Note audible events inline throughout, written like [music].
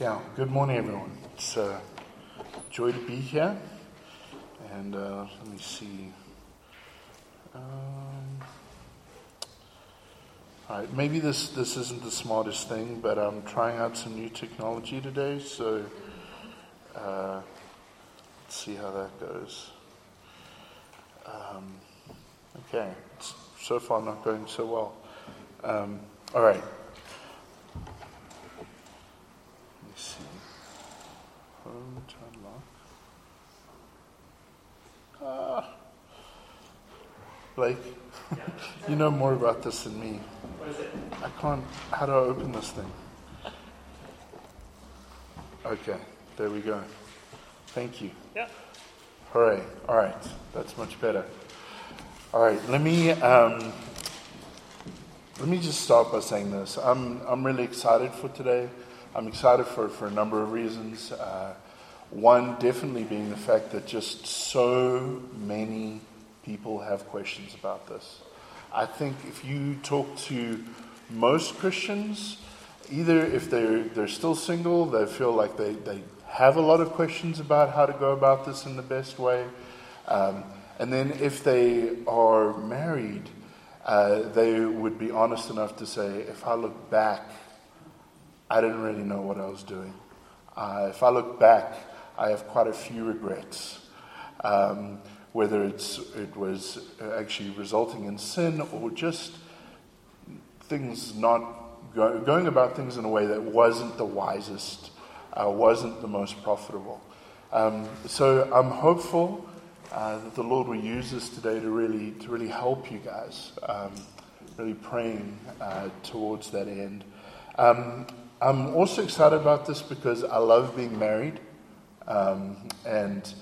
Yeah, good morning, everyone. It's a joy to be here. And uh, let me see. Um, all right, maybe this, this isn't the smartest thing, but I'm trying out some new technology today, so uh, let's see how that goes. Um, okay, it's so far not going so well. Um, all right. Let me see. To unlock. Ah. Blake, [laughs] you know more about this than me. What is it? I can't. How do I open this thing? Okay, there we go. Thank you. Yeah. Hooray. All right, that's much better. All right, let me. Um, let me just start by saying this. I'm, I'm really excited for today. I'm excited for, for a number of reasons. Uh, one, definitely being the fact that just so many people have questions about this. I think if you talk to most Christians, either if they're, they're still single, they feel like they, they have a lot of questions about how to go about this in the best way. Um, and then if they are married, uh, they would be honest enough to say, if I look back, I didn't really know what I was doing. Uh, if I look back, I have quite a few regrets. Um, whether it's, it was actually resulting in sin or just things not go, going about things in a way that wasn't the wisest, uh, wasn't the most profitable. Um, so I'm hopeful uh, that the Lord will use this today to really to really help you guys. Um, really praying uh, towards that end. Um, I'm also excited about this because I love being married, um, and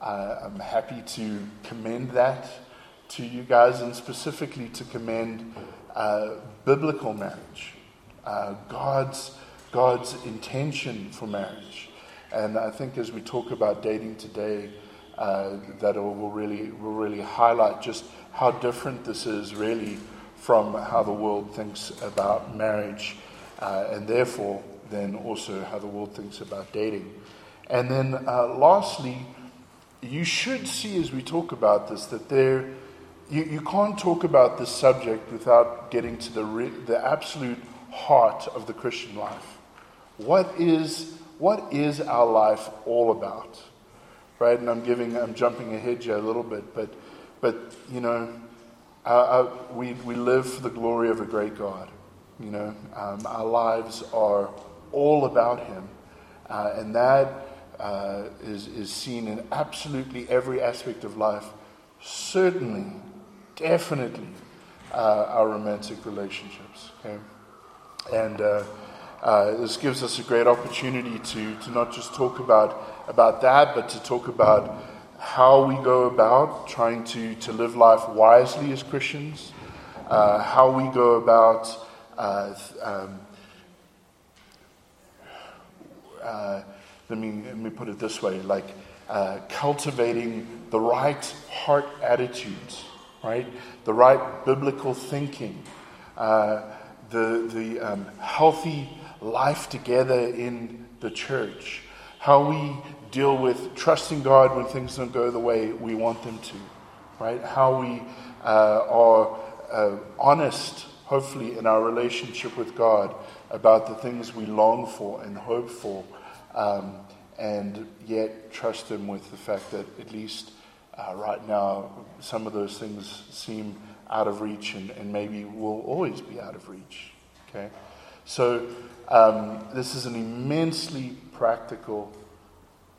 uh, I'm happy to commend that to you guys, and specifically to commend uh, biblical marriage, uh, God's God's intention for marriage. And I think as we talk about dating today, uh, that will really will really highlight just how different this is really from how the world thinks about marriage, uh, and therefore then also how the world thinks about dating. And then uh, lastly, you should see as we talk about this that there you, you can't talk about this subject without getting to the, re, the absolute heart of the Christian life. What is, what is our life all about? Right? And I'm giving, I'm jumping ahead here a little bit, but, but you know, our, we, we live for the glory of a great God. You know, um, our lives are all about Him. Uh, and that uh, is is, seen in absolutely every aspect of life. Certainly, definitely, uh, our romantic relationships. Okay? And uh, uh, this gives us a great opportunity to, to not just talk about, about that, but to talk about how we go about trying to, to live life wisely as Christians, uh, how we go about uh, um, uh, let, me, let me put it this way like uh, cultivating the right heart attitudes, right? The right biblical thinking, uh, the, the um, healthy life together in the church, how we deal with trusting God when things don't go the way we want them to, right? How we uh, are uh, honest, hopefully, in our relationship with God about the things we long for and hope for, um, and yet trust Him with the fact that at least uh, right now some of those things seem out of reach and, and maybe will always be out of reach. Okay? So, um, this is an immensely practical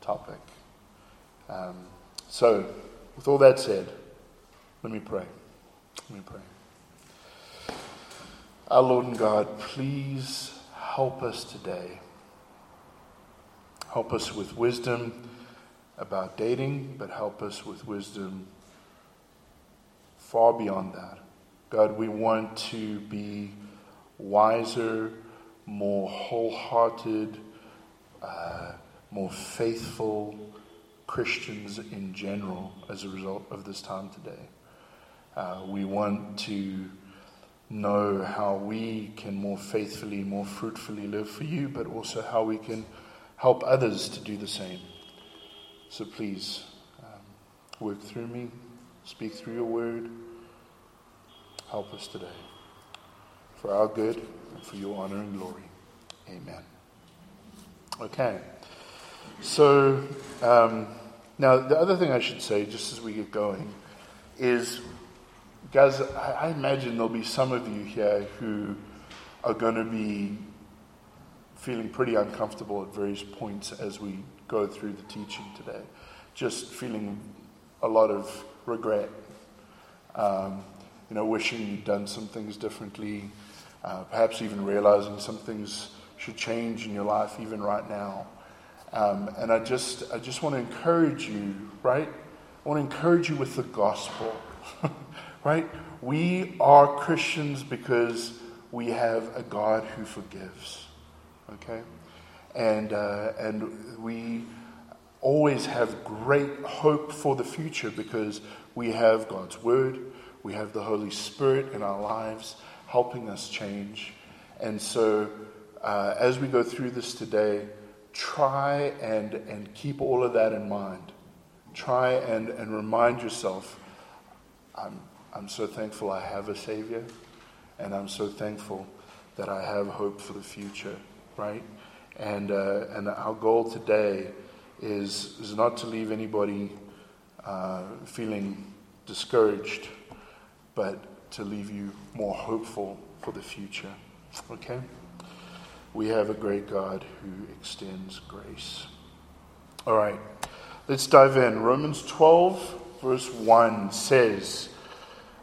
topic. Um, so, with all that said, let me pray. Let me pray. Our Lord and God, please help us today. Help us with wisdom about dating, but help us with wisdom far beyond that. God, we want to be wiser, more wholehearted, uh, more faithful Christians in general as a result of this time today. Uh, we want to know how we can more faithfully, more fruitfully live for you, but also how we can help others to do the same. So please um, work through me, speak through your word. Help us today for our good and for your honor and glory. Amen. Okay. So, um, now the other thing I should say, just as we get going, is guys, I, I imagine there'll be some of you here who are going to be feeling pretty uncomfortable at various points as we go through the teaching today. Just feeling a lot of regret. Um, you know, wishing you'd done some things differently, uh, perhaps even realizing some things should change in your life even right now. Um, and I just, I just want to encourage you, right? I want to encourage you with the gospel, [laughs] right? We are Christians because we have a God who forgives, okay? And, uh, and we always have great hope for the future because we have God's Word, we have the Holy Spirit in our lives helping us change. And so, uh, as we go through this today, try and, and keep all of that in mind. Try and, and remind yourself I'm, I'm so thankful I have a Savior, and I'm so thankful that I have hope for the future, right? And, uh, and our goal today is, is not to leave anybody uh, feeling discouraged, but to leave you more hopeful for the future. Okay? We have a great God who extends grace. All right, let's dive in. Romans 12, verse 1 says,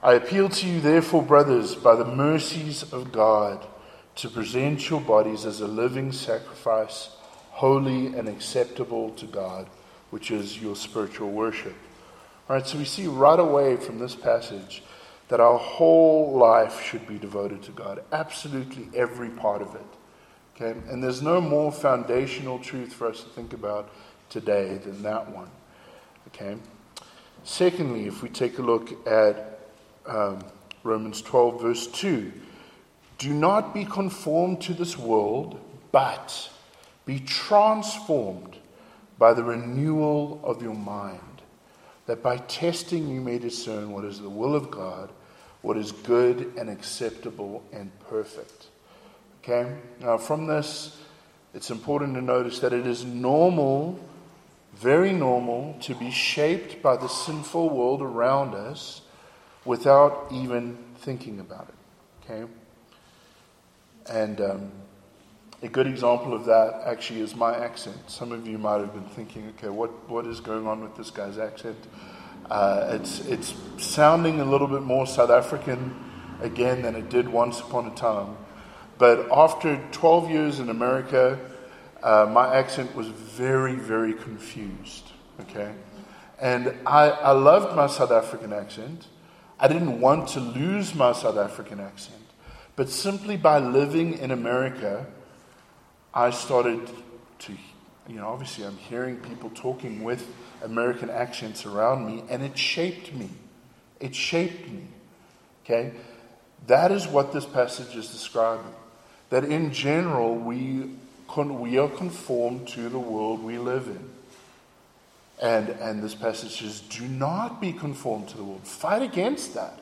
I appeal to you, therefore, brothers, by the mercies of God, to present your bodies as a living sacrifice, holy and acceptable to God, which is your spiritual worship. All right, so we see right away from this passage that our whole life should be devoted to God, absolutely every part of it. Okay? And there's no more foundational truth for us to think about today than that one. Okay? Secondly, if we take a look at um, Romans 12, verse 2, do not be conformed to this world, but be transformed by the renewal of your mind, that by testing you may discern what is the will of God, what is good and acceptable and perfect. Okay? Now, from this, it's important to notice that it is normal, very normal, to be shaped by the sinful world around us without even thinking about it. Okay? And um, a good example of that actually is my accent. Some of you might have been thinking, okay, what, what is going on with this guy's accent? Uh, it's, it's sounding a little bit more South African again than it did once upon a time. But after 12 years in America, uh, my accent was very, very confused. Okay? And I, I loved my South African accent. I didn't want to lose my South African accent. But simply by living in America, I started to, you know, obviously I'm hearing people talking with American accents around me, and it shaped me. It shaped me. Okay? That is what this passage is describing that in general we, con- we are conformed to the world we live in. And, and this passage says, do not be conformed to the world. Fight against that.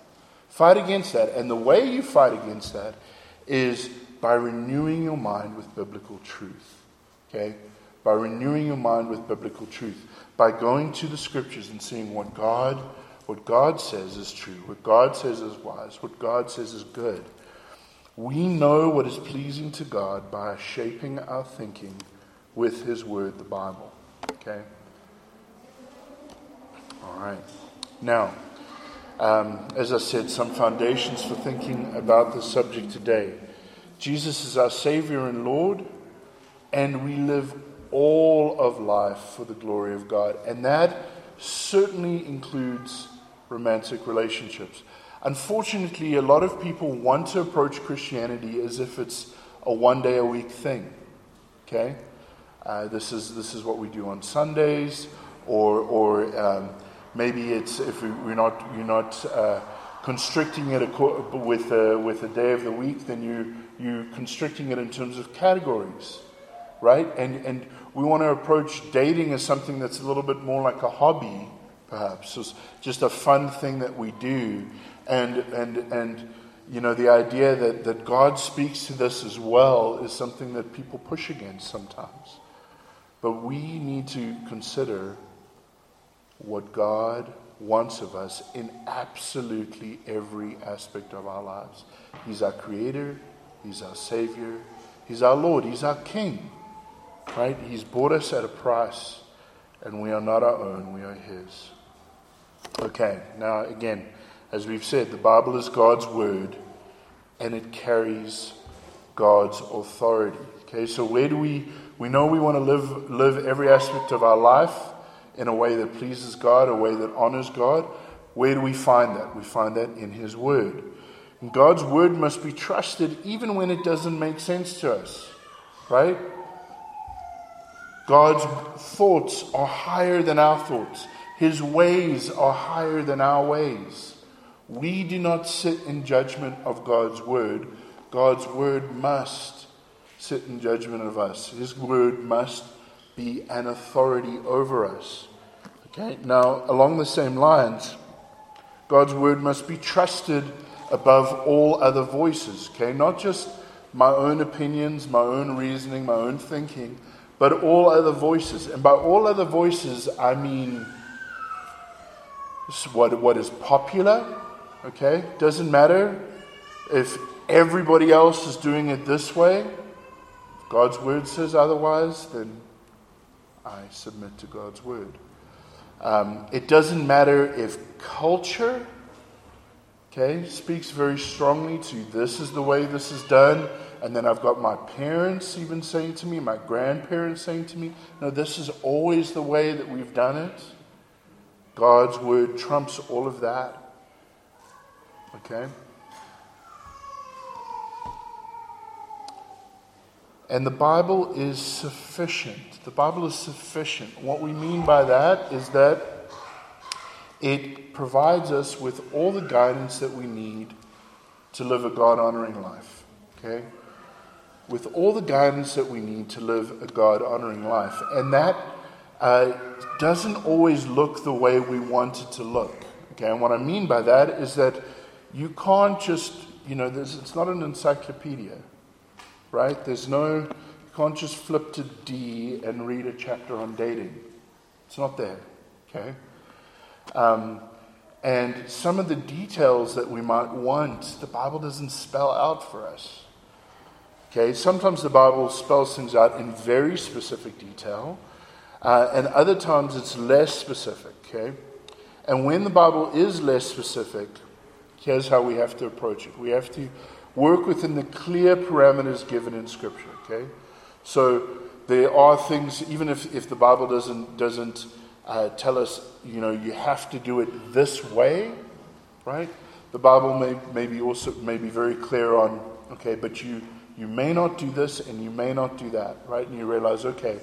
Fight against that. And the way you fight against that is by renewing your mind with biblical truth. Okay? By renewing your mind with biblical truth. By going to the scriptures and seeing what God, what God says is true, what God says is wise, what God says is good. We know what is pleasing to God by shaping our thinking with His Word, the Bible. Okay? All right. Now, um, as I said, some foundations for thinking about this subject today. Jesus is our Savior and Lord, and we live all of life for the glory of God. And that certainly includes romantic relationships. Unfortunately, a lot of people want to approach Christianity as if it's a one day a week thing. Okay? Uh, this, is, this is what we do on Sundays, or, or um, maybe it's if we, are not, you're not uh, constricting it with a, with a day of the week, then you, you're constricting it in terms of categories, right? And, and we want to approach dating as something that's a little bit more like a hobby, perhaps. It's just a fun thing that we do. And, and, and you know, the idea that, that God speaks to this as well is something that people push against sometimes. But we need to consider what God wants of us in absolutely every aspect of our lives. He's our creator, He's our Savior, He's our Lord, He's our King. Right? He's bought us at a price, and we are not our own, we are His. Okay, now again, as we've said, the Bible is God's Word, and it carries God's authority. Okay, so where do we, we know we want to live, live every aspect of our life in a way that pleases God, a way that honors God. Where do we find that? We find that in His Word. And God's Word must be trusted even when it doesn't make sense to us, right? God's thoughts are higher than our thoughts, His ways are higher than our ways. We do not sit in judgment of God's Word. God's Word must sit in judgment of us. His Word must be an authority over us. Okay, now along the same lines, God's word must be trusted above all other voices. Okay, not just my own opinions, my own reasoning, my own thinking, but all other voices. And by all other voices, I mean what, what is popular. Okay, doesn't matter if everybody else is doing it this way. God's word says otherwise, then I submit to God's word. Um, it doesn't matter if culture, okay, speaks very strongly to this is the way this is done, and then I've got my parents even saying to me, my grandparents saying to me, no, this is always the way that we've done it. God's word trumps all of that. Okay? And the Bible is sufficient. The Bible is sufficient. What we mean by that is that it provides us with all the guidance that we need to live a God honoring life. Okay? With all the guidance that we need to live a God honoring life. And that uh, doesn't always look the way we want it to look. Okay? And what I mean by that is that you can't just, you know, it's not an encyclopedia right? There's no, can't just flip to D and read a chapter on dating. It's not there, okay? Um, and some of the details that we might want, the Bible doesn't spell out for us. Okay, sometimes the Bible spells things out in very specific detail, uh, and other times it's less specific. Okay, and when the Bible is less specific, here's how we have to approach it. We have to work within the clear parameters given in Scripture. Okay, so there are things, even if, if the Bible doesn't doesn't uh, tell us, you know, you have to do it this way, right? The Bible may, may be also may be very clear on, okay, but you you may not do this and you may not do that, right? And you realize, okay,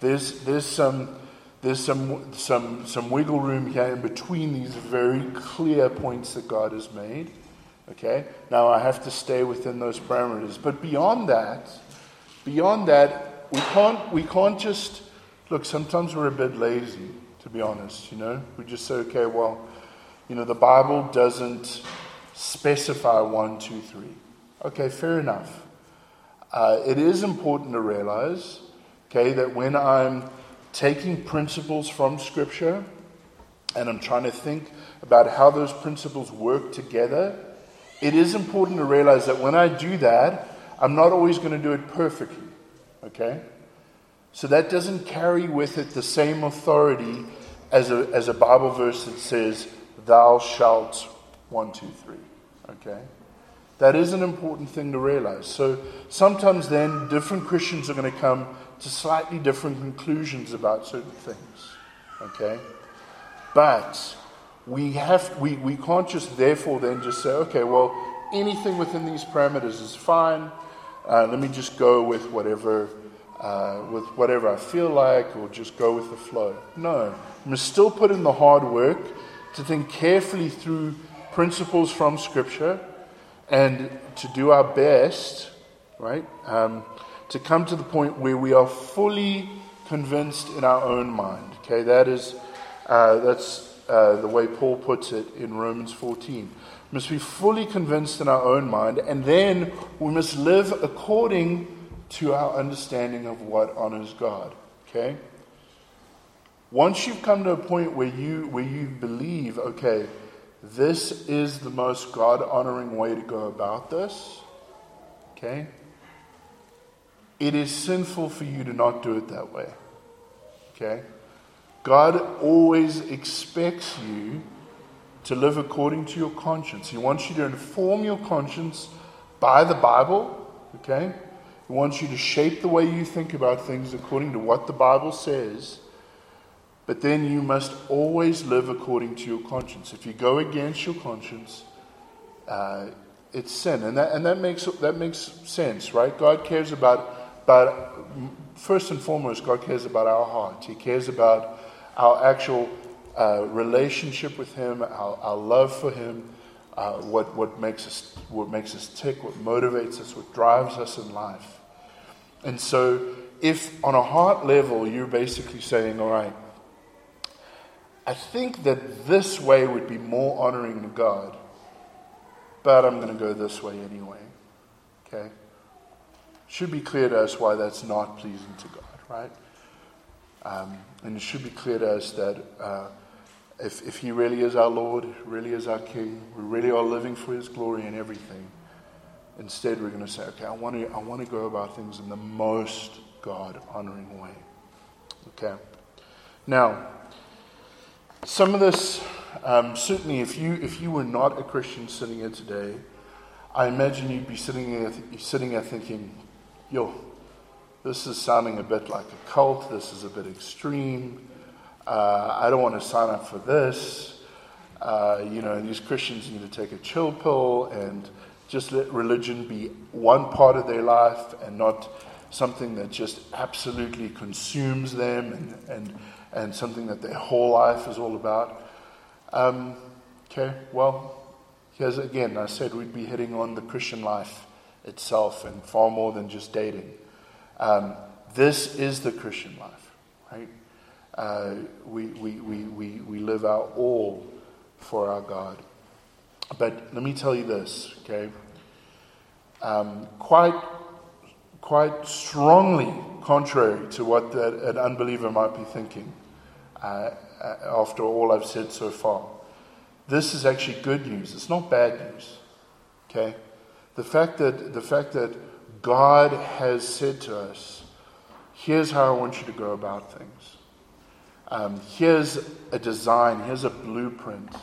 there's there's some there's some some some wiggle room here in between these very clear points that God has made. Okay? Now I have to stay within those parameters. But beyond that, beyond that, we can't we can't just look, sometimes we're a bit lazy, to be honest, you know? We just say, okay, well, you know, the Bible doesn't specify one, two, three. Okay, fair enough. Uh, it is important to realize, okay, that when I'm taking principles from Scripture and I'm trying to think about how those principles work together it is important to realize that when I do that, I'm not always going to do it perfectly. Okay? So that doesn't carry with it the same authority as a, as a Bible verse that says, Thou shalt, one, two, three. Okay? That is an important thing to realize. So sometimes then different Christians are going to come to slightly different conclusions about certain things. Okay? But we have we, we can't just therefore then just say, okay, well, anything within these parameters is fine. Uh, let me just go with whatever uh, with whatever I feel like, or just go with the flow. No, I must still put in the hard work to think carefully through principles from Scripture and to do our best, right, um, to come to the point where we are fully convinced in our own mind. Okay, that is uh, that's uh, the way Paul puts it in Romans 14. Must be fully convinced in our own mind, and then we must live according to our understanding of what honors God. Okay. Once you've come to a point where you where you believe, okay, this is the most God honoring way to go about this, okay, it is sinful for you to not do it that way. Okay? God always expects you to live according to your conscience. He wants you to inform your conscience by the Bible, okay? He wants you to shape the way you think about things according to what the Bible says. But then you must always live according to your conscience. If you go against your conscience, uh, it's sin. And that, and that, makes, that makes sense, right? God cares about, about, first and foremost, God cares about our heart. He cares about our actual uh, relationship with Him, our, our love for Him, uh, what, what, makes us, what makes us tick, what motivates us, what drives us in life. And so, if on a heart level you're basically saying, all right, I think that this way would be more honoring to God, but I'm going to go this way anyway. Okay? Should be clear to us why that's not pleasing to God, right? Um, and it should be clear to us that uh, if, if He really is our Lord, really is our King, we really are living for His glory and everything, instead we're going to say, okay, I want to, I want to go about things in the most God honoring way. Okay? Now, some of this, um, certainly, if you, if you were not a Christian sitting here today, I imagine you'd be sitting here, sitting here thinking, yo, this is sounding a bit like a cult. This is a bit extreme. Uh, I don't want to sign up for this. Uh, you know, these Christians need to take a chill pill and just let religion be one part of their life and not something that just absolutely consumes them and, and and something that their whole life is all about. Um, okay, well, here's again, I said we'd be hitting on the Christian life itself and far more than just dating. Um, this is the Christian life, right? Uh, we, we, we, we, we live out all for our God. But let me tell you this, okay? Um, quite, quite strongly contrary to what that, an unbeliever might be thinking, uh, uh, after all I've said so far. This is actually good news. It's not bad news. Okay? The fact that, the fact that God has said to us, here's how I want you to go about things. Um, here's a design, here's a blueprint,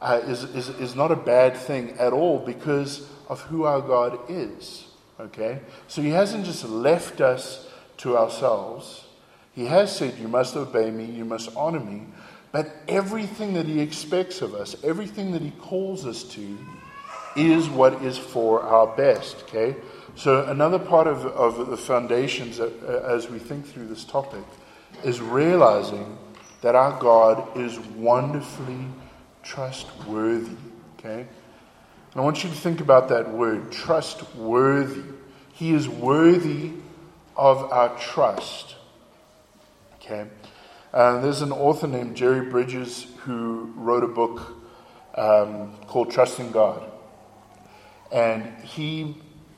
uh, is, is, is not a bad thing at all because of who our God is. Okay? So He hasn't just left us to ourselves. He has said, You must obey me, you must honor me. But everything that He expects of us, everything that He calls us to, is what is for our best. Okay? So, another part of, of the foundations uh, as we think through this topic is realizing that our God is wonderfully trustworthy. Okay? And I want you to think about that word, trustworthy. He is worthy of our trust. Okay? Uh, there's an author named Jerry Bridges who wrote a book um, called Trusting God. And he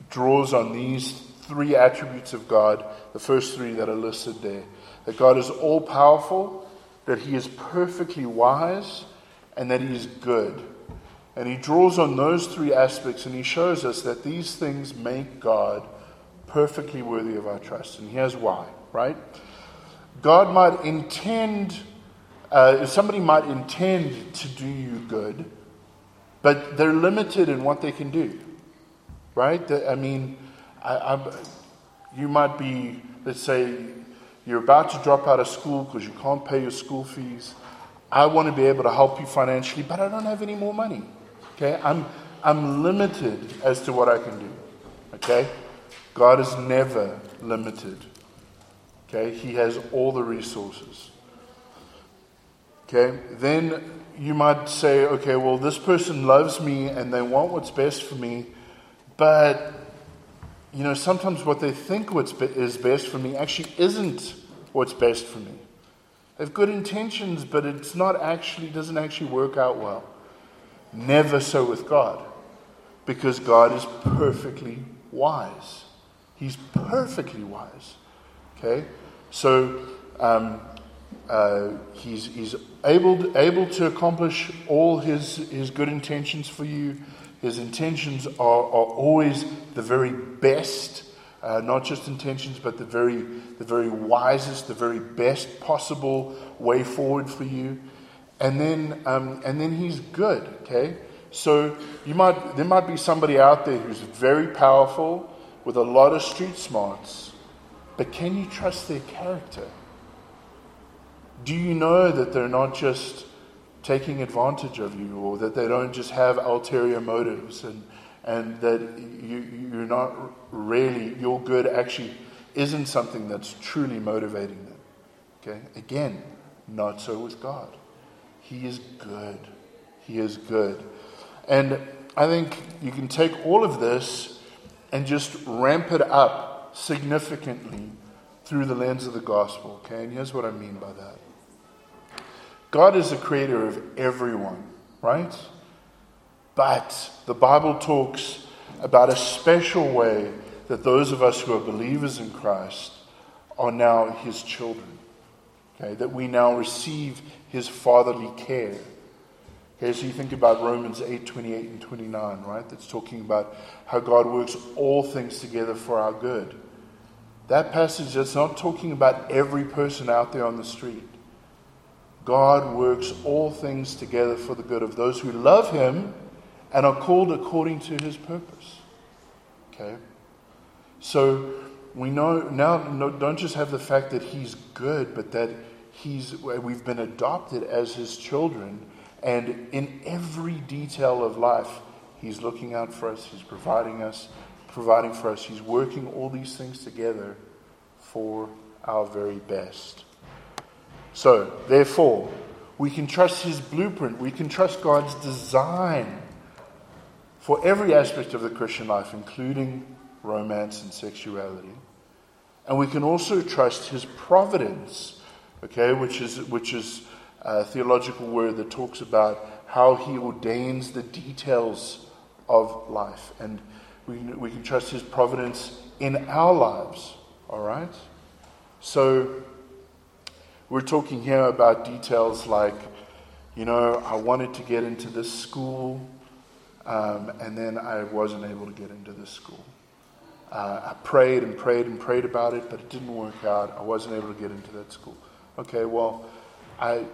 draws on these three attributes of God, the first three that are listed there that God is all powerful, that He is perfectly wise, and that He is good. And he draws on those three aspects and he shows us that these things make God perfectly worthy of our trust. And here's why, right? God might intend, uh, somebody might intend to do you good, but they're limited in what they can do, right? I mean, I, I, you might be, let's say, you're about to drop out of school because you can't pay your school fees. I want to be able to help you financially, but I don't have any more money. Okay? I'm, I'm limited as to what I can do. Okay? God is never limited. Okay? He has all the resources. Okay, then you might say, okay, well, this person loves me and they want what's best for me, but you know, sometimes what they think what's is best for me actually isn't what's best for me. They have good intentions, but it's not actually doesn't actually work out well. Never so with God, because God is perfectly wise. He's perfectly wise. Okay, so um, uh, he's, he's able, able to accomplish all his, his good intentions for you. His intentions are, are always the very best, uh, not just intentions, but the very, the very wisest, the very best possible way forward for you. And then, um, and then he's good, okay? So you might, there might be somebody out there who's very powerful with a lot of street smarts, but can you trust their character? Do you know that they're not just taking advantage of you or that they don't just have ulterior motives and, and that you, you're not really, your good actually isn't something that's truly motivating them? Okay? Again, not so with God. He is good. He is good. And I think you can take all of this and just ramp it up significantly through the lens of the gospel. Okay? And here's what I mean by that God is the creator of everyone, right? But the Bible talks about a special way that those of us who are believers in Christ are now his children. Okay, that we now receive his fatherly care. Okay, so you think about Romans 8, 28 and 29, right? That's talking about how God works all things together for our good. That passage is not talking about every person out there on the street. God works all things together for the good of those who love him and are called according to his purpose. Okay? So we know now don't just have the fact that he's good, but that he's we've been adopted as his children and in every detail of life he's looking out for us, he's providing us, providing for us, he's working all these things together for our very best. So, therefore, we can trust His blueprint, we can trust God's design for every aspect of the Christian life, including romance and sexuality. And we can also trust His providence, okay, which is, which is a theological word that talks about how He ordains the details of life. And we, we can trust His providence in our lives, all right? So, we're talking here about details like, you know, I wanted to get into this school, um, and then I wasn't able to get into this school. Uh, I prayed and prayed and prayed about it, but it didn't work out. I wasn't able to get into that school. Okay, well, I,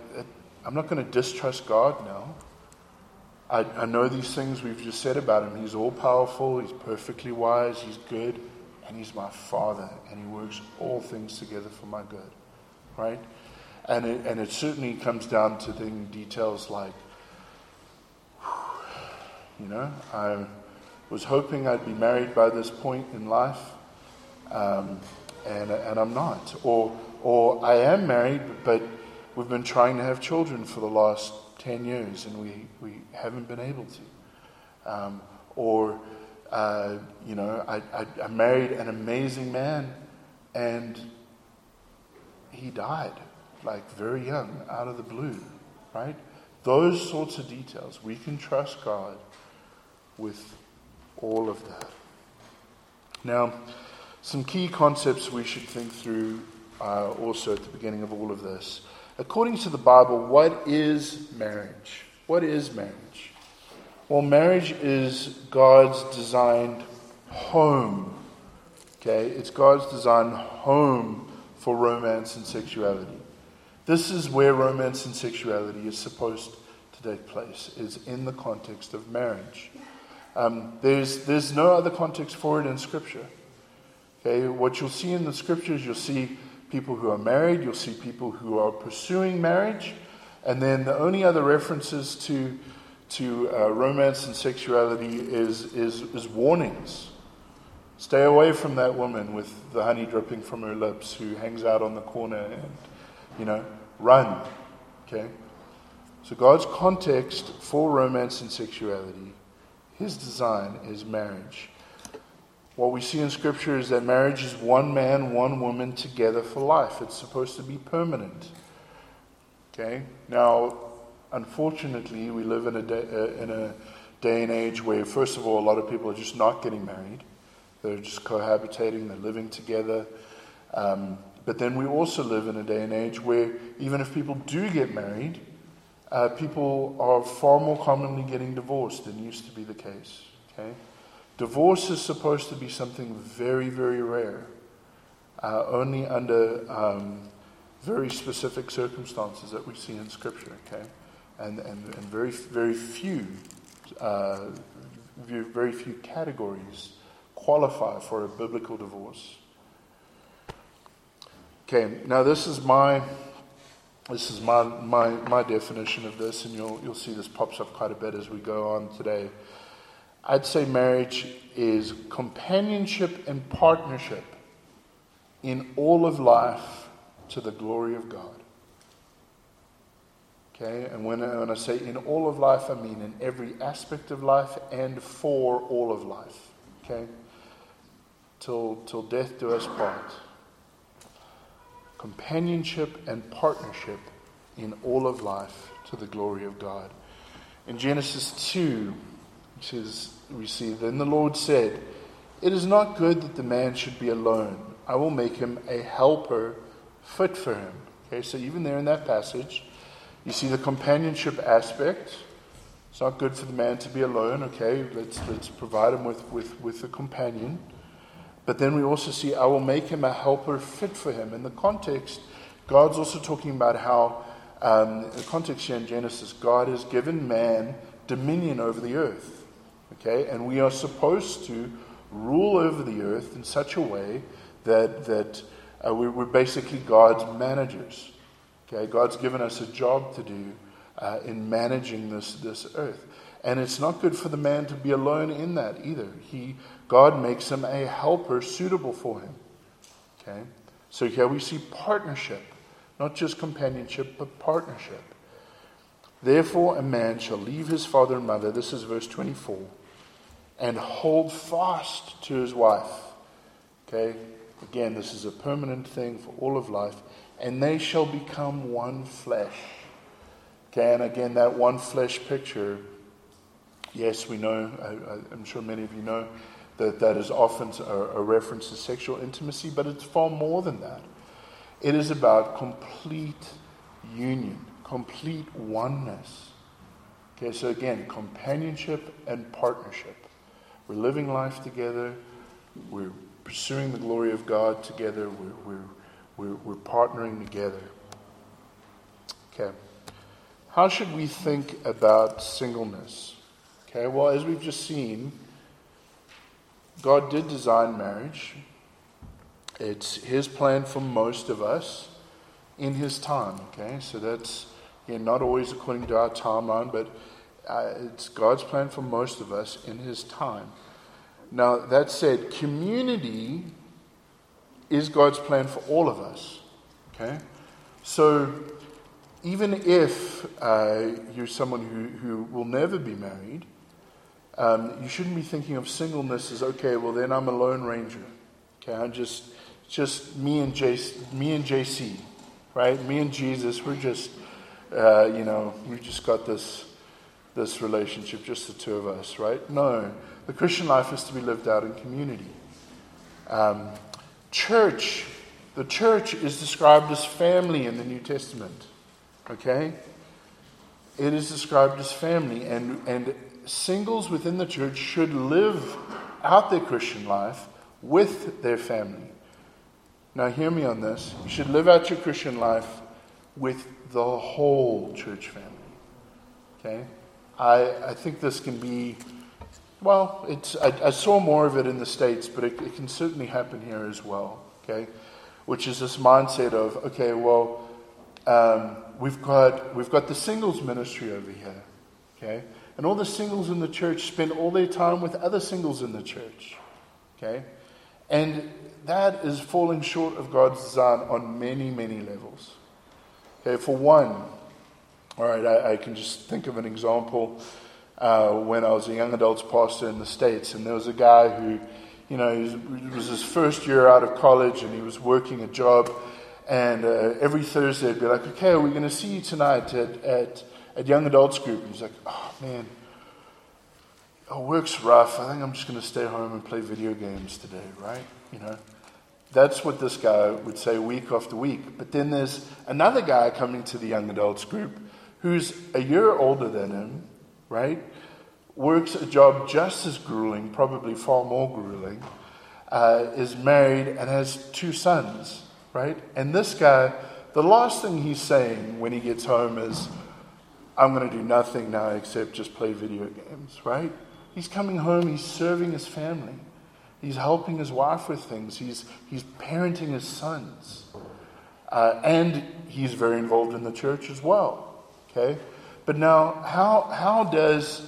I'm not going to distrust God now. I, I know these things we've just said about him. He's all powerful, he's perfectly wise, he's good, and he's my Father, and he works all things together for my good. Right? And it, and it certainly comes down to thing, details like, you know, I was hoping I'd be married by this point in life, um, and, and I'm not. Or, or I am married, but we've been trying to have children for the last 10 years, and we, we haven't been able to. Um, or, uh, you know, I, I, I married an amazing man, and he died like very young, out of the blue, right? Those sorts of details. We can trust God with all of that. Now, some key concepts we should think through uh, also at the beginning of all of this. According to the Bible, what is marriage? What is marriage? Well, marriage is God's designed home. Okay? It's God's designed home for romance and sexuality. This is where romance and sexuality is supposed to take place, is in the context of marriage. Um, there's, there's no other context for it in Scripture. Okay, what you'll see in the Scriptures, you'll see people who are married, you'll see people who are pursuing marriage, and then the only other references to, to uh, romance and sexuality is, is, is warnings. Stay away from that woman with the honey dripping from her lips who hangs out on the corner and you know, run. Okay? So, God's context for romance and sexuality, His design is marriage. What we see in Scripture is that marriage is one man, one woman together for life. It's supposed to be permanent. Okay? Now, unfortunately, we live in a, day, uh, in a day and age where, first of all, a lot of people are just not getting married. They're just cohabitating, they're living together. Um, but then we also live in a day and age where even if people do get married, uh, people are far more commonly getting divorced than used to be the case. Okay? Divorce is supposed to be something very, very rare, uh, only under um, very specific circumstances that we see in Scripture. Okay? And, and, and very, very few, uh, very few categories qualify for a biblical divorce. Okay, now this is my this is my, my, my definition of this, and you'll, you'll see this pops up quite a bit as we go on today. I'd say marriage is companionship and partnership in all of life to the glory of God. Okay, and when I, when I say in all of life, I mean in every aspect of life and for all of life. Okay? Till, till death do us part companionship and partnership in all of life to the glory of God. In Genesis 2, says, we see, Then the Lord said, It is not good that the man should be alone. I will make him a helper fit for him. Okay, so even there in that passage, you see the companionship aspect. It's not good for the man to be alone. Okay, let's, let's provide him with, with, with a companion. But then we also see, I will make him a helper fit for him. In the context, God's also talking about how, um, in the context here in Genesis, God has given man dominion over the earth. Okay? And we are supposed to rule over the earth in such a way that, that uh, we're, we're, basically God's managers. Okay? God's given us a job to do uh, in managing this, this earth. And it's not good for the man to be alone in that either. He God makes him a helper suitable for him. Okay? So here we see partnership, not just companionship, but partnership. Therefore, a man shall leave his father and mother, this is verse 24, and hold fast to his wife. Okay? Again, this is a permanent thing for all of life. And they shall become one flesh. Okay, and again, that one flesh picture, yes, we know, I, am sure many of you know, that, that is often a, a reference to sexual intimacy, but it's far more than that. It is about complete union, complete oneness. Okay, so again, companionship and partnership. We're living life together, we're pursuing the glory of God together, we're, we're, we're, we're partnering together. Okay. How should we think about singleness? Okay, well, as we've just seen, God did design marriage. It's His plan for most of us in His time, okay? So that's again, not always according to our timeline, but uh, it's God's plan for most of us in His time. Now, that said, community is God's plan for all of us, okay? So even if uh, you're someone who, who will never be married, um, you shouldn't be thinking of singleness as okay. Well, then I'm a lone ranger. Okay, I'm just just me and JC, me and JC, right? Me and Jesus. We're just uh, you know we just got this this relationship, just the two of us, right? No, the Christian life is to be lived out in community. Um, church, the church is described as family in the New Testament. Okay? It is described as family, and, and singles within the church should live out their Christian life with their family. Now, hear me on this. You should live out your Christian life with the whole church family. Okay? I, I think this can be, well, it's, I, I saw more of it in the States, but it, it can certainly happen here as well. Okay? Which is this mindset of, okay, well, um, we've, got, we've got the singles ministry over here. Okay? And all the singles in the church spend all their time with other singles in the church. Okay? And that is falling short of God's design on many, many levels. Okay, for one, All right, I, I can just think of an example uh, when I was a young adults pastor in the States, and there was a guy who, you know, it was his first year out of college and he was working a job. And uh, every Thursday, I'd be like, okay, we're going to see you tonight at, at, at Young Adults Group? And he's like, oh, man, oh, work's rough. I think I'm just going to stay home and play video games today, right? You know, that's what this guy would say week after week. But then there's another guy coming to the Young Adults Group who's a year older than him, right? Works a job just as grueling, probably far more grueling, uh, is married and has two sons, right? And this guy, the last thing he's saying when he gets home is, I'm going to do nothing now except just play video games, right? He's coming home, he's serving his family, he's helping his wife with things, he's, he's parenting his sons. Uh, and he's very involved in the church as well. Okay? But now, how, how does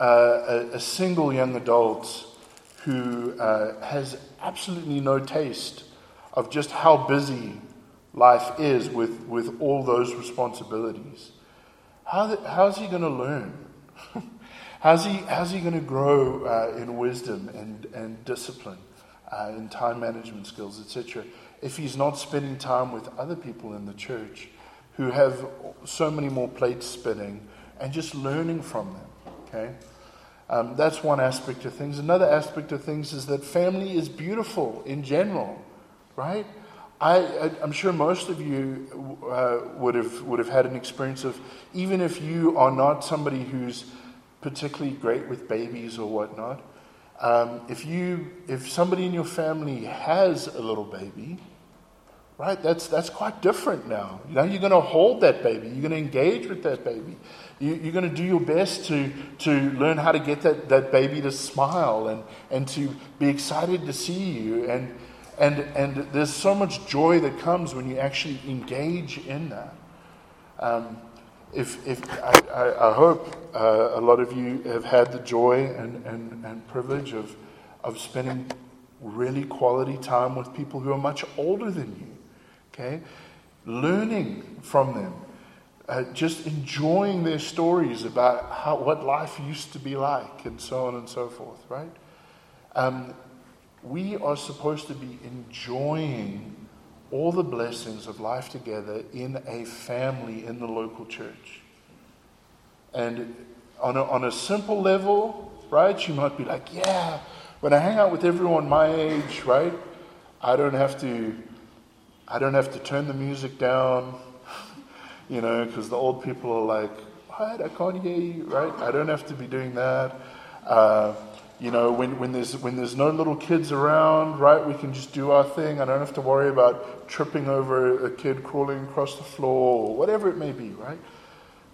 uh, a, a, single young adult who uh, has absolutely no taste of just how busy life is with, with all those responsibilities, how, how's he going to learn? [laughs] how's, he, how's he going to grow uh, in wisdom and, and discipline, uh, in time management skills, etc., if he's not spending time with other people in the church who have so many more plates spinning and just learning from them. Okay? Um, that's one aspect of things. Another aspect of things is that family is beautiful in general, right? I, am sure most of you uh, would, have, would have had an experience of, even if you are not somebody who's particularly great with babies or whatnot, um, if, you, if somebody in your family has a little baby, right? That's, that's quite different now. Know, you're going to hold that baby. You're going to engage with that baby. You, are going to do your best to, to learn how to get that, that baby to smile and, and to be excited to see you. And, and, and there's so much joy that comes when you actually engage in that. Um, if, if I, I, I hope uh, a lot of you have had the joy and, and, and privilege of, of spending really quality time with people who are much older than you Okay? Learning from them. Uh, just enjoying their stories about how, what life used to be like and so on and so forth, right? Um, we are supposed to be enjoying all the blessings of life together in a family in the local church. And on a, on a simple level, right, you might be like, yeah, when I hang out with everyone my age, right, I don't have to I don't have to turn the music down, [laughs] you know, because the old people are like, what? I can't hear you, right? I don't have to be doing that. Uh, you know, when, when, there's, when there's no little kids around, right, we can just do our thing. I don't have to worry about tripping over a kid crawling across the floor or whatever it may be, right?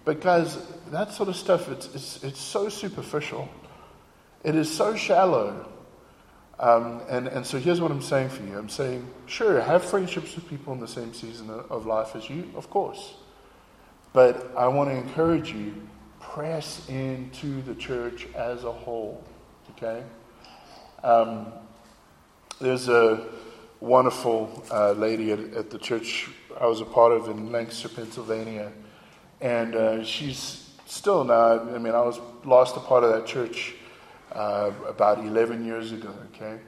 But guys, that sort of stuff, it's, it's, it's so superficial. It is so shallow. Um, and, and so here's what I'm saying for you I'm saying, sure, have friendships with people in the same season of life as you, of course. But I want to encourage you, press into the church as a whole. Okay? Um, there's a wonderful uh, lady at, at, the church I was a part of in Lancaster, Pennsylvania. And uh, she's still now, I mean, I was lost a part of that church uh, about 11 years ago, okay?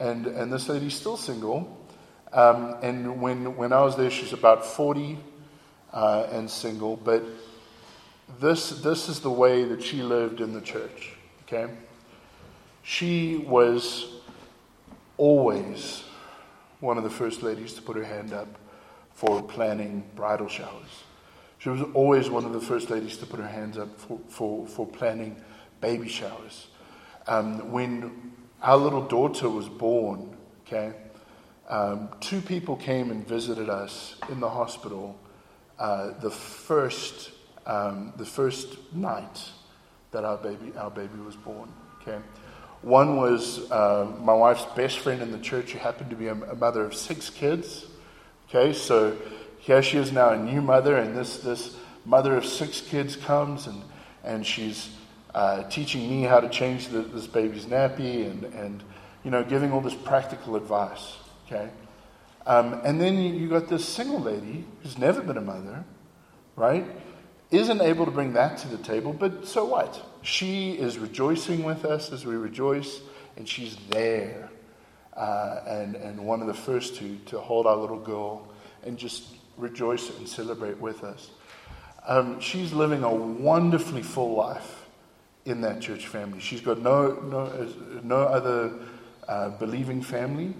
And, and this lady's still single. Um, and when, when I was there, she was about 40 uh, and single. But this, this is the way that she lived in the church, okay? She was always one of the first ladies to put her hand up for planning bridal showers. She was always one of the first ladies to put her hands up for, for, for planning baby showers. Um, when our little daughter was born, okay, um, two people came and visited us in the hospital uh, the first um, the first night that our baby our baby was born. Okay, one was uh, my wife's best friend in the church, who happened to be a, a mother of six kids. Okay, so here she is now, a new mother, and this this mother of six kids comes and and she's uh, teaching me how to change the, this baby's nappy and, and, you know, giving all this practical advice, okay? Um, and then you, you got this single lady who's never been a mother, right? isn't able to bring that to the table, but so what? She is rejoicing with us as we rejoice, and she's there. Uh, and, and one of the first to, to hold our little girl and just rejoice and celebrate with us. Um, she's living a wonderfully full life in that church family. She's got no, no, no other uh, believing family.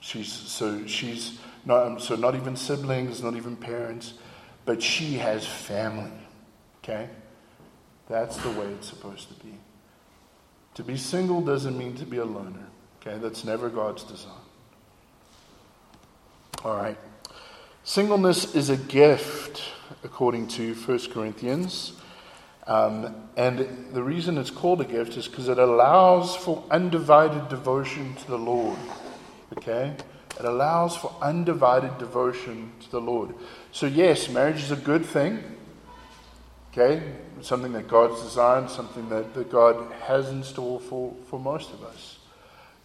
She's, so she's not, um, so not even siblings, not even parents, but she has family. Okay? That's the way it's supposed to be. To be single doesn't mean to be a loner. Okay? That's never God's design. All right. Singleness is a gift, according to 1 Corinthians. Um, and the reason it's called a gift is because it allows for undivided devotion to the Lord. Okay? It allows for undivided devotion to the Lord. So, yes, marriage is a good thing. Okay? Something that God's designed, something that, that God has in store for, for most of us.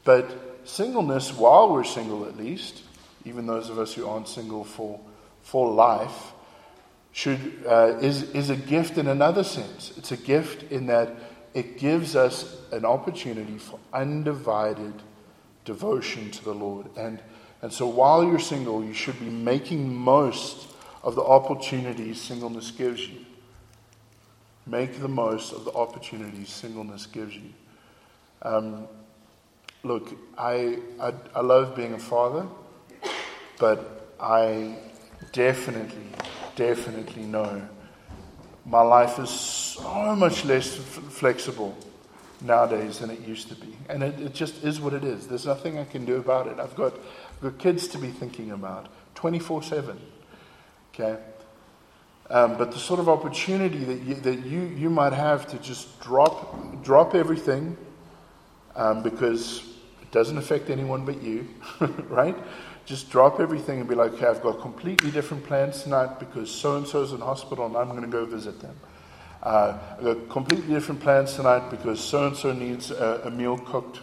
But singleness, while we're single at least, even those of us who aren't single for, for life, should, uh, is, is a gift in another sense. It's a gift in that it gives us an opportunity for undivided devotion to the Lord. And, and so while you're single, you should be making most of the opportunities singleness gives you. Make the most of the opportunities singleness gives you. Um, look, I, I, I love being a father, but I definitely, definitely know my life is so much less f- flexible nowadays than it used to be. And it, it, just is what it is. There's nothing I can do about it. I've got, I've got kids to be thinking about 24 7. Okay? Um, but the sort of opportunity that you, that you, you might have to just drop, drop everything um, because it doesn't affect anyone but you, [laughs] right? Just drop everything and be like, okay, I've got completely different plans tonight because so and so's in hospital and I'm going to go visit them. Uh, I've got completely different plans tonight because so and so needs a, a, meal cooked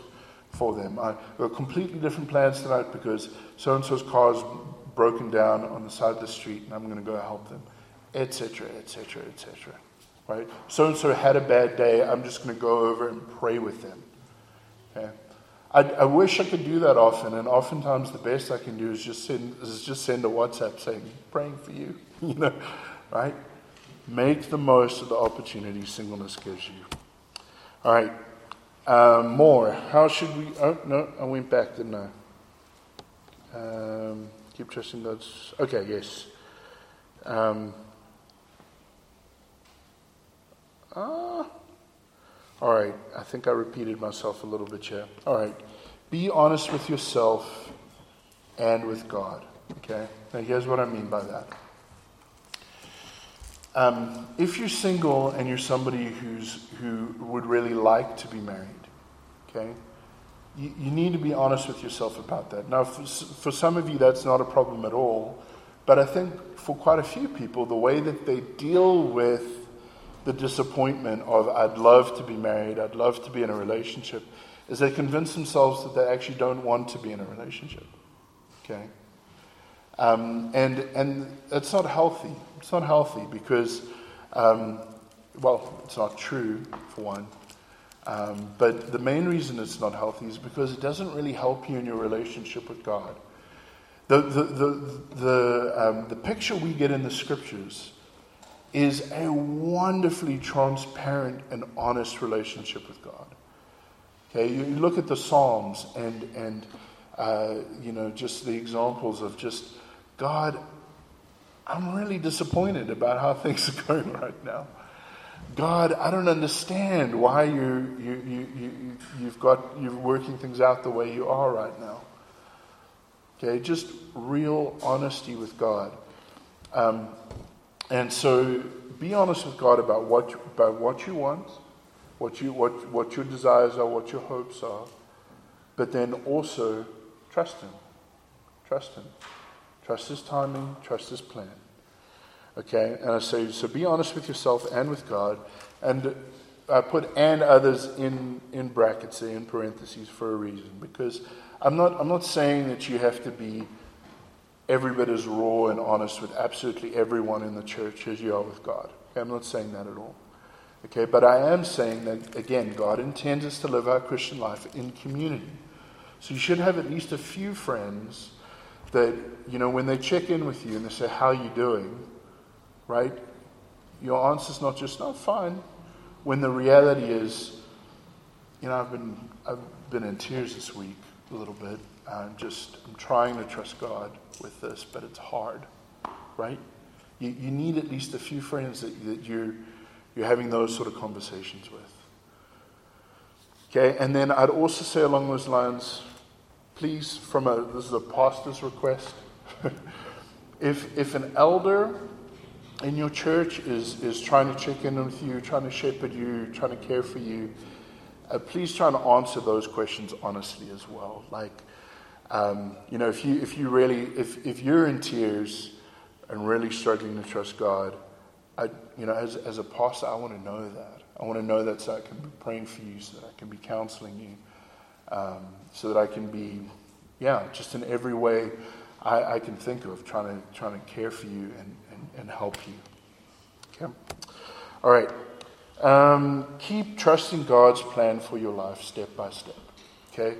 for them. I've got completely different plans tonight because so and so's car's broken down on the side of the street and I'm going to go help them etc., etc., etc. Right? So and so had a bad day. I'm just going to go over and pray with them. Okay? I, I, wish I could do that often, and oftentimes the best I can do is just send is just send a WhatsApp saying praying for you. [laughs] you know, right? Make the most of the opportunity singleness gives you. All right. Um, more. How should we? Oh no, I went back, didn't I? Um, keep trusting God's. Okay. Yes. Um, Ah. All right, I think I repeated myself a little bit here. All right, be honest with yourself and with God. Okay? Now, here's what I mean by that. Um, if you're single and you're somebody who's, who would really like to be married, okay, you, you need to be honest with yourself about that. Now, for, for some of you, that's not a problem at all. But I think for quite a few people, the way that they deal with the disappointment of, I'd love to be married, I'd love to be in a relationship, is they convince themselves that they actually don't want to be in a relationship. Okay? Um, and, and it's not healthy. It's not healthy because, um, well, it's not true, for one. Um, but the main reason it's not healthy is because it doesn't really help you in your relationship with God. The, the, the, the, um, the picture we get in the scriptures is a wonderfully transparent and honest relationship with God. Okay, you, look at the Psalms and and uh, you know just the examples of just God. I'm really disappointed about how [laughs] things are going right now. God, I don't understand why you you you you you've got you're working things out the way you are right now. Okay, just real honesty with God. Um, and so be honest with God about what, about what you want, what, you, what, what your desires are, what your hopes are. But then also trust Him. Trust Him. Trust His timing, trust His plan. Okay? And I say, so be honest with yourself and with God. And I put and others in, in brackets, in parentheses for a reason. Because I'm not, I'm not saying that you have to be every bit as raw and honest with absolutely everyone in the church as you are with God. Okay, I'm not saying that at all. Okay, but I am saying that, again, God intends us to live our Christian life in community. So you should have at least a few friends that, you know, when they check in with you and they say, How are you doing? Right? Your answer is not just, No, fine. When the reality is, you know, I've been, I've been in tears this week a little bit. I'm just, I'm trying to trust God with this, but it's hard, right? You, you need at least a few friends that, that you're, you're having those sort of conversations with. Okay, and then I'd also say along those lines, please, from a this is a pastor's request. [laughs] if if an elder in your church is is trying to check in with you, trying to shepherd you, trying to care for you, uh, please try to answer those questions honestly as well. Like, um, you know, if you if you really if if you're in tears and really struggling to trust God, I, you know, as as a pastor, I want to know that. I want to know that so I can be praying for you, so that I can be counseling you, um, so that I can be, yeah, just in every way I, I, can think of trying to trying to care for you and, and, and help you. Okay. All right. Um, keep trusting God's plan for your life step by step. Okay.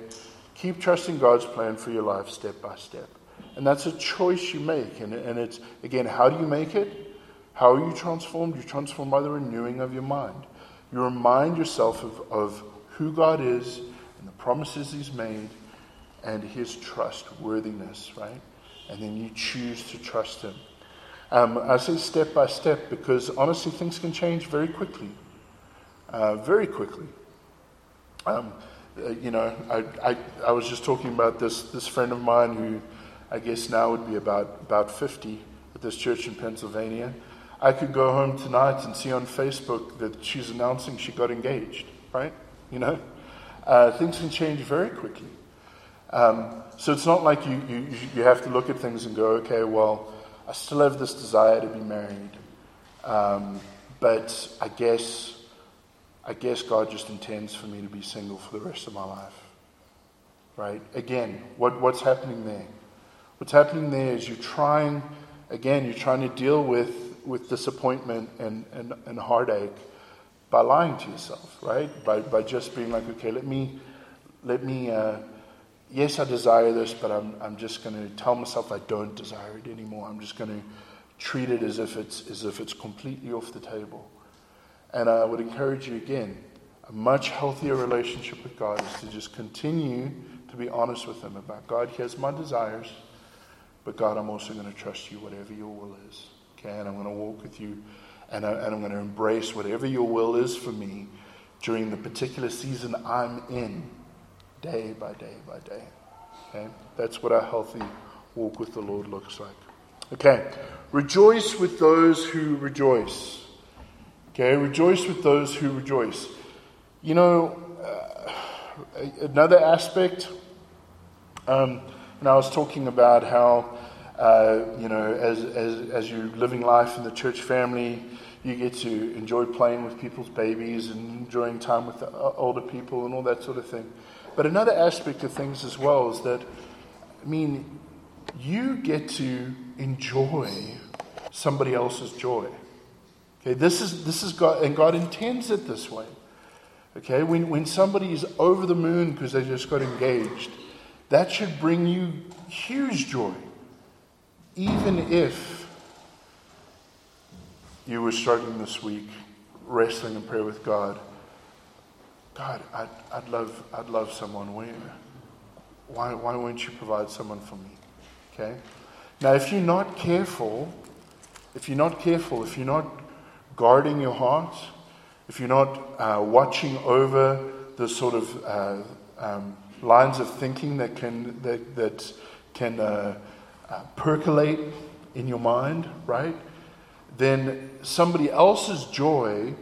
Keep trusting God's plan for your life step by step. And that's a choice you make. And, and it's, again, how do you make it? How are you transformed? You're transformed by the renewing of your mind. You remind yourself of, of who God is and the promises He's made and His trustworthiness, right? And then you choose to trust Him. Um, I say step by step because honestly, things can change very quickly. Uh, very quickly. Um, uh, you know, I, I, I, was just talking about this, this friend of mine who I guess now would be about, about 50 at this church in Pennsylvania. I could go home tonight and see on Facebook that she's announcing she got engaged, right? You know, uh, things can change very quickly. Um, so it's not like you, you, you have to look at things and go, okay, well, I still have this desire to be married, um, but I guess, I guess God just intends for me to be single for the rest of my life, right? Again, what, what's happening there? What's happening there is you're trying, again, you're trying to deal with with disappointment and, and, and heartache by lying to yourself, right? By, by just being like, okay, let me, let me, uh, yes, I desire this, but I'm, I'm just going to tell myself I don't desire it anymore. I'm just going to treat it as if it's, as if it's completely off the table. And I would encourage you again, a much healthier relationship with God is to just continue to be honest with Him about God, here's my desires, but God, I'm also going to trust you, whatever your will is. Okay, and I'm going to walk with you and, I, and I'm going to embrace whatever your will is for me during the particular season I'm in, day by day by day. Okay, that's what a healthy walk with the Lord looks like. Okay, rejoice with those who rejoice. Okay, rejoice with those who rejoice. You know, uh, another aspect, um, and I was talking about how uh, you know, as, as, as you're living life in the church family, you get to enjoy playing with people's babies and enjoying time with the uh, older people and all that sort of thing. But another aspect of things as well is that, I mean, you get to enjoy somebody else's joy. Okay, this is, this is God, and God intends it this way. Okay, when, when somebody is over the moon because they just got engaged, that should bring you huge joy even if you were struggling this week, wrestling in prayer with God, God, I'd, I'd, love, I'd love someone. Where, why, why won't you provide someone for me? Okay? Now, if you're not careful, if you're not careful, if you're not guarding your heart, if you're not uh, watching over the sort of uh, um, lines of thinking that can, that, that can uh, uh, percolate in your mind, right? Then somebody else's joy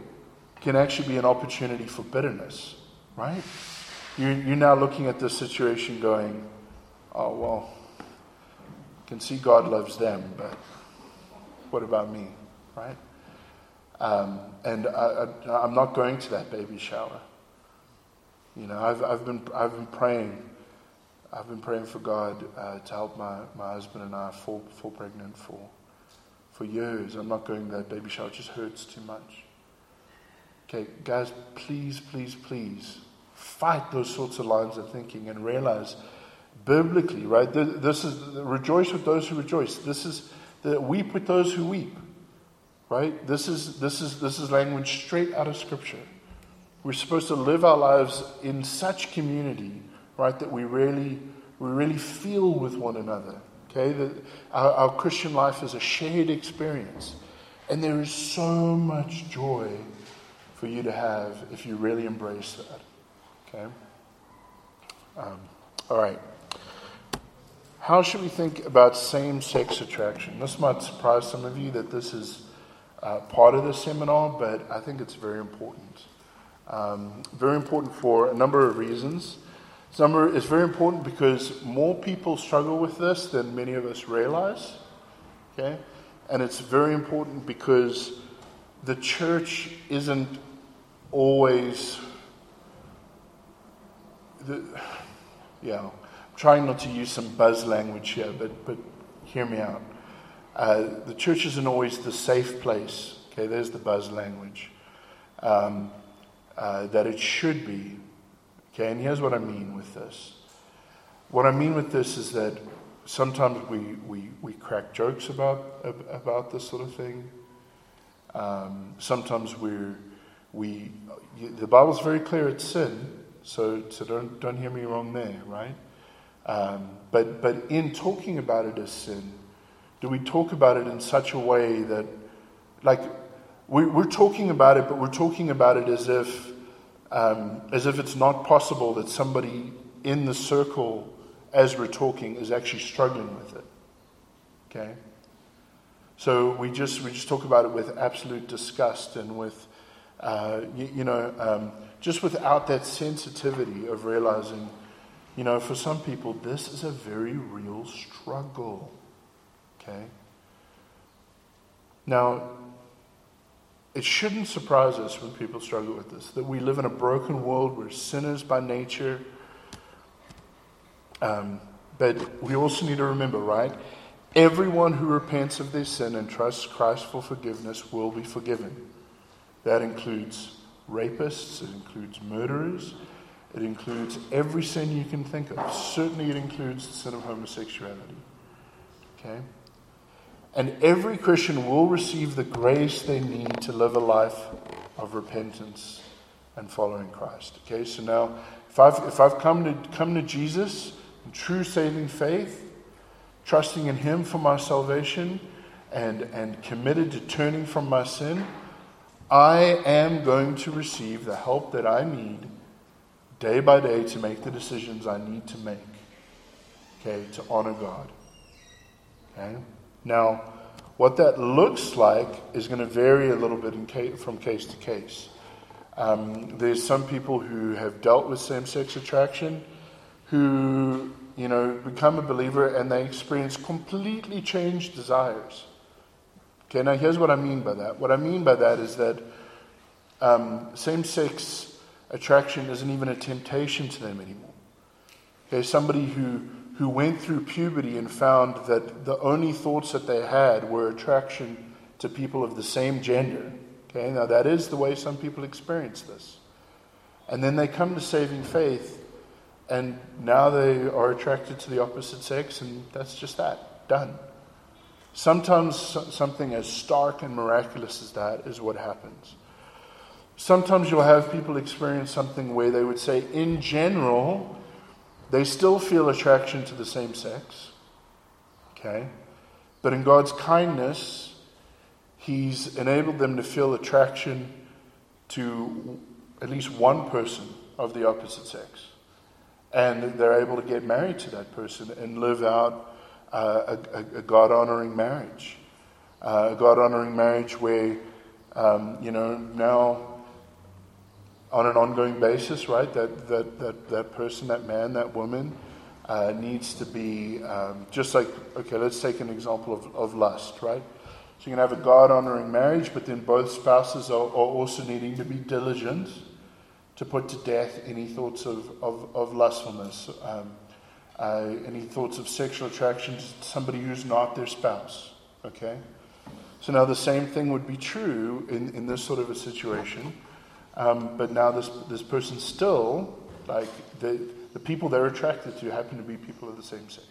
can actually be an opportunity for bitterness, right? You're, you're now looking at this situation going, oh, well, I can see God loves them, but what about me, right? Um, and I, am not going to that baby shower. You know, I've, I've, been, I've been praying I've been praying for God uh, to help my, my husband and I fall, fall pregnant for, for years. I'm not going that baby shower. It just hurts too much. Okay, guys, please, please, please fight those sorts of lines of thinking and realize biblically, right? This is rejoice with those who rejoice. This is the weep with those who weep. Right? This is this is this is language straight out of scripture. We're supposed to live our lives in such community, right, that we really we really feel with one another. Okay? That our, our Christian life is a shared experience. And there is so much joy for you to have if you really embrace that. Okay? Um, all right. How should we think about same sex attraction? This might surprise some of you that this is uh, part of the seminar, but I think it's very important. Um, very important for a number of reasons. Number is very important because more people struggle with this than many of us realize. Okay? And it's very important because the church isn't always the, yeah, I'm trying not to use some buzz language here, but, but hear me out. Uh, the church isn't always the safe place. Okay, there's the buzz language. Um, uh, that it should be. Okay, and here's what I mean with this. What I mean with this is that sometimes we, we, we crack jokes about, about this sort of thing. Um, sometimes we're, we, the Bible's very clear it's sin. So, so don't, don't hear me wrong there, right? Um, but, but in talking about it as sin, do we talk about it in such a way that, like, we, we're talking about it, but we're talking about it as if, um, as if it's not possible that somebody in the circle as we're talking is actually struggling with it. Okay? So we just, we just talk about it with absolute disgust and with, uh, you, you, know, um, just without that sensitivity of realizing, you know, for some people, this is a very real struggle. Okay? Now, it shouldn't surprise us when people struggle with this that we live in a broken world, we're sinners by nature. Um, but we also need to remember, right? Everyone who repents of their sin and trusts Christ for forgiveness will be forgiven. That includes rapists, it includes murderers, it includes every sin you can think of. Certainly, it includes the sin of homosexuality. Okay? And every Christian will receive the grace they need to live a life of repentance and following Christ. Okay, so now if I've, if I've come, to, come to Jesus in true saving faith, trusting in Him for my salvation, and, and committed to turning from my sin, I am going to receive the help that I need day by day to make the decisions I need to make, okay, to honor God. Okay? Now, what that looks like is going to vary a little bit case, from case to case. Um, there's some people who have dealt with same sex attraction who, you know, become a believer and they experience completely changed desires. Okay, now here's what I mean by that. What I mean by that is that um, same sex attraction isn't even a temptation to them anymore. Okay, somebody who, who went through puberty and found that the only thoughts that they had were attraction to people of the same gender. Okay, now that is the way some people experience this. And then they come to saving faith, and now they are attracted to the opposite sex, and that's just that. Done. Sometimes something as stark and miraculous as that is what happens. Sometimes you'll have people experience something where they would say, in general, they still feel attraction to the same sex. Okay? But in God's kindness, He's enabled them to feel attraction to at least one person of the opposite sex. And they're able to get married to that person and live out uh, a, a God honoring marriage. Uh, a God honoring marriage where, um, you know, now on an ongoing basis, right, that, that, that, that person, that man, that woman uh, needs to be um, just like, okay, let's take an example of, of lust, right? So you can have a God honoring marriage, but then both spouses are, are also needing to be diligent to put to death any thoughts of, of, of lustfulness. Um, uh, any thoughts of sexual attraction to somebody who's not their spouse. Okay? So now the same thing would be true in, in this sort of a situation. Um, but now this, this person still, like, the, the people they're attracted to happen to be people of the same sex,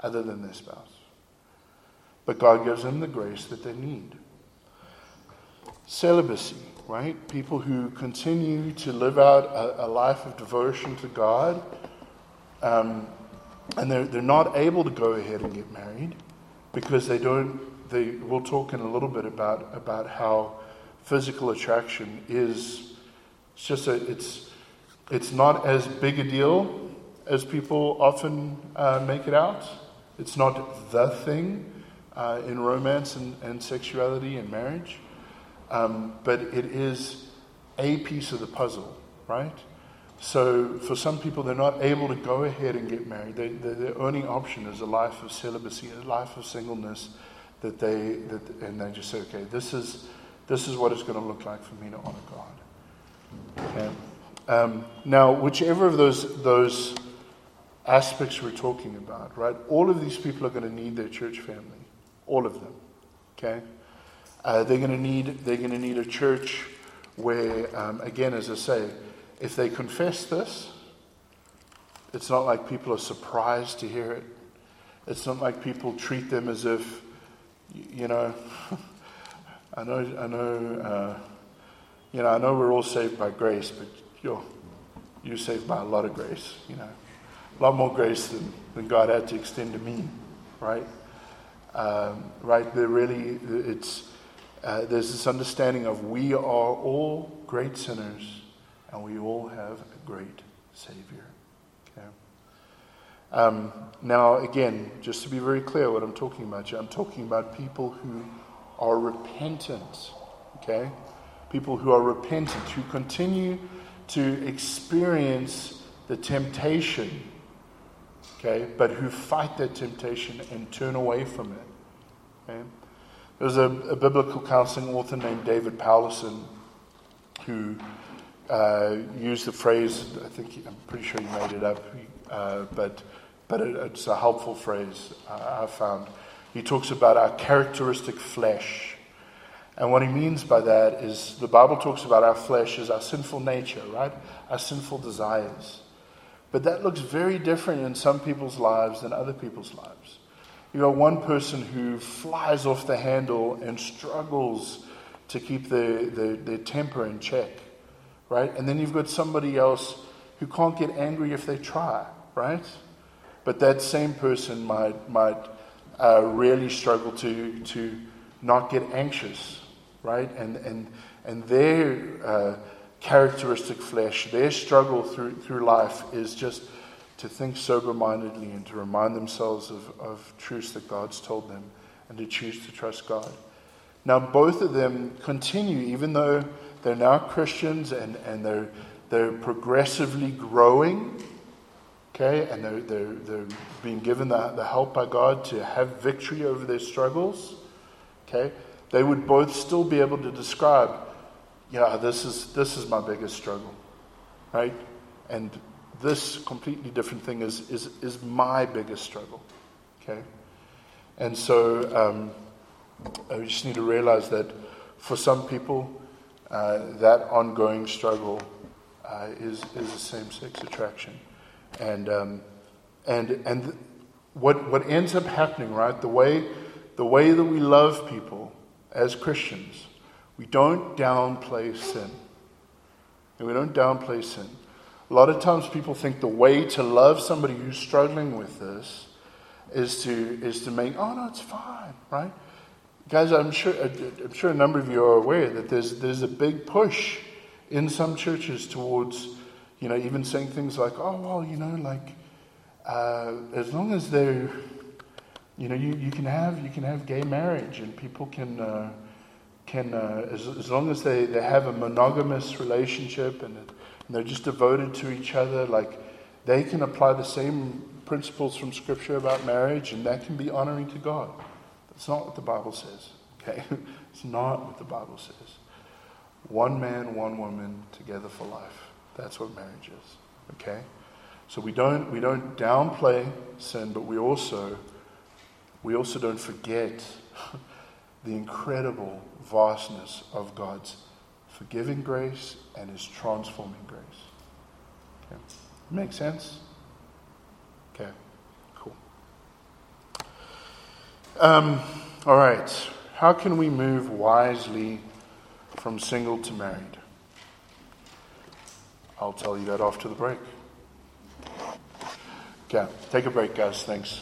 other than their spouse. But God gives them the grace that they need. Celibacy, right? People who continue to live out a, a life of devotion to God, um, and they're, they're not able to go ahead and get married because they don't. They, we'll talk in a little bit about, about how physical attraction is it's just a, it's it's not as big a deal as people often uh, make it out. It's not the thing uh, in romance and, and, sexuality and marriage, um, but it is a piece of the puzzle, right? So for some people, they're not able to go ahead and get married. They, they, their only option is a life of celibacy, a life of singleness. That they that, and they just say, okay, this is this is what it's going to look like for me to honor God. Okay. Um, now, whichever of those, those aspects we're talking about, right, all of these people are going to need their church family. All of them. Okay? Uh, they're going to need they're going to need a church where, um, again, as I say, if they confess this, it's not like people are surprised to hear it. It's not like people treat them as if, you know, [laughs] I know, I know, uh, you know, I know we're all saved by grace, but you're, you're saved by a lot of grace, you know. A lot more grace than, than God had to extend to me, right? Um, right? There really, it's, uh, there's this understanding of we are all great sinners and we all have a great Savior. Okay? Um, now, again, just to be very clear what I'm talking about, here, I'm talking about people who are repentant. Okay? People who are repentant, who continue to experience the temptation, okay, but who fight that temptation and turn away from it. Okay? There was a, a biblical counseling author named David Powlison who uh, used the phrase, I think I'm pretty sure he made it up, uh, but, but it, it's a helpful phrase uh, I found. He talks about our characteristic flesh and what he means by that is the Bible talks about our flesh as our sinful nature, right? Our sinful desires. But that looks very different in some people's lives than other people's lives. You got one person who flies off the handle and struggles to keep their, their, their temper in check, right? And then you've got somebody else who can't get angry if they try, right? But that same person might, might uh, really struggle to, to not get anxious right? And, and, and their uh, characteristic flesh, their struggle through, through life is just to think sober mindedly and to remind themselves of, of truths that God's told them and to choose to trust God. Now, both of them continue, even though they're now Christians and, and they're, they're progressively growing, okay, and they're, they're, they're being given the, the help by God to have victory over their struggles, okay, they would both still be able to describe, yeah, this is, this is my biggest struggle, right? And this completely different thing is, is, is my biggest struggle, okay? And so um, we just need to realize that for some people, uh, that ongoing struggle uh, is, is a same sex attraction. And, um, and, and what, what ends up happening, right, the way, the way that we love people as Christians, we don't downplay sin. And we don't downplay sin. A lot of times people think the way to love somebody who's struggling with this is to, is to make, oh no, it's fine, right? Guys, I'm sure, I'm sure a number of you are aware that there's, there's a big push in some churches towards, you know, even saying things like, oh, well, you know, like, uh, as long as they're, you know, you, you can have you can have gay marriage, and people can uh, can uh, as, as long as they, they have a monogamous relationship and, and they're just devoted to each other, like they can apply the same principles from Scripture about marriage, and that can be honoring to God. That's not what the Bible says. Okay, [laughs] it's not what the Bible says. One man, one woman, together for life. That's what marriage is. Okay, so we don't we don't downplay sin, but we also we also don't forget [laughs] the incredible vastness of God's forgiving grace and his transforming grace. Okay. Make sense? Okay, cool. Um, all right. How can we move wisely from single to married? I'll tell you that after the break. Okay, take a break, guys. Thanks.